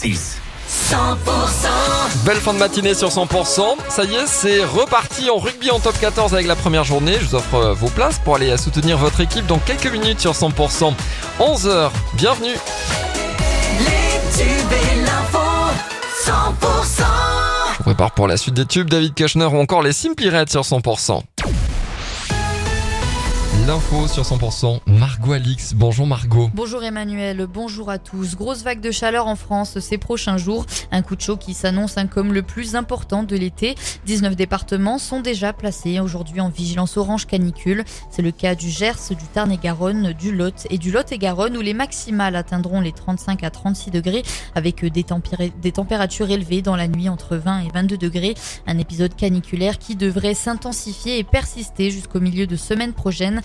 106. 100% Belle fin de matinée sur 100%. Ça y est, c'est reparti en rugby en top 14 avec la première journée. Je vous offre euh, vos places pour aller soutenir votre équipe dans quelques minutes sur 100%. 11h, bienvenue. Les tubes et l'info 100% Je vous prépare pour la suite des tubes, David Kushner ou encore les Simply Red sur 100%. L'info sur 100%, Margot Alix. Bonjour Margot. Bonjour Emmanuel, bonjour à tous. Grosse vague de chaleur en France ces prochains jours. Un coup de chaud qui s'annonce comme le plus important de l'été. 19 départements sont déjà placés aujourd'hui en vigilance orange canicule. C'est le cas du Gers, du Tarn-et-Garonne, du Lot et du Lot-et-Garonne où les maximales atteindront les 35 à 36 degrés avec des, des températures élevées dans la nuit entre 20 et 22 degrés. Un épisode caniculaire qui devrait s'intensifier et persister jusqu'au milieu de semaine prochaine.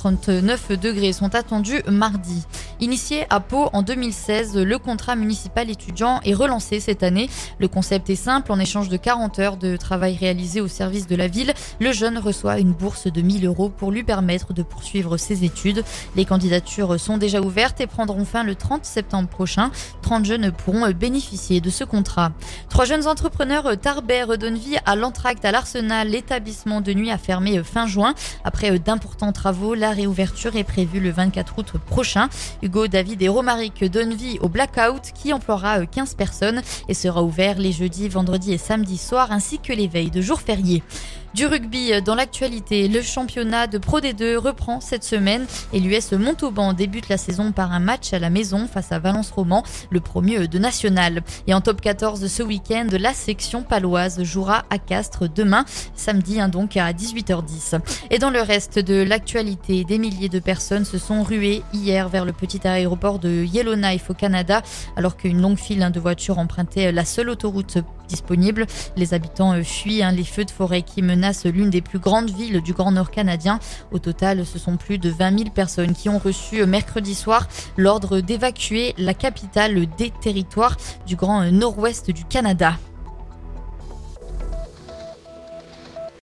39 degrés sont attendus mardi. Initié à Pau en 2016, le contrat municipal étudiant est relancé cette année. Le concept est simple, en échange de 40 heures de travail réalisé au service de la ville, le jeune reçoit une bourse de 1000 euros pour lui permettre de poursuivre ses études. Les candidatures sont déjà ouvertes et prendront fin le 30 septembre prochain. 30 jeunes pourront bénéficier de ce contrat. Trois jeunes entrepreneurs Tarbert redonnent vie à l'entracte à l'Arsenal. L'établissement de nuit a fermé fin juin. Après d'importants travaux, la réouverture est prévue le 24 août prochain. Hugo, David et Romaric donnent vie au Blackout qui emploiera 15 personnes et sera ouvert les jeudis, vendredis et samedis soirs ainsi que les veilles de jours fériés. Du rugby dans l'actualité, le championnat de Pro D2 reprend cette semaine et l'US Montauban débute la saison par un match à la maison face à Valence Roman, le premier de national. Et en top 14 ce week-end, la section paloise jouera à Castres demain, samedi hein, donc à 18h10. Et dans le reste de l'actualité, des milliers de personnes se sont ruées hier vers le petit aéroport de Yellowknife au Canada, alors qu'une longue file hein, de voitures empruntait la seule autoroute disponible. Les habitants euh, fuient hein, les feux de forêt qui menacent l'une des plus grandes villes du Grand Nord canadien. Au total, ce sont plus de 20 000 personnes qui ont reçu euh, mercredi soir l'ordre d'évacuer la capitale des territoires du Grand Nord-Ouest du Canada.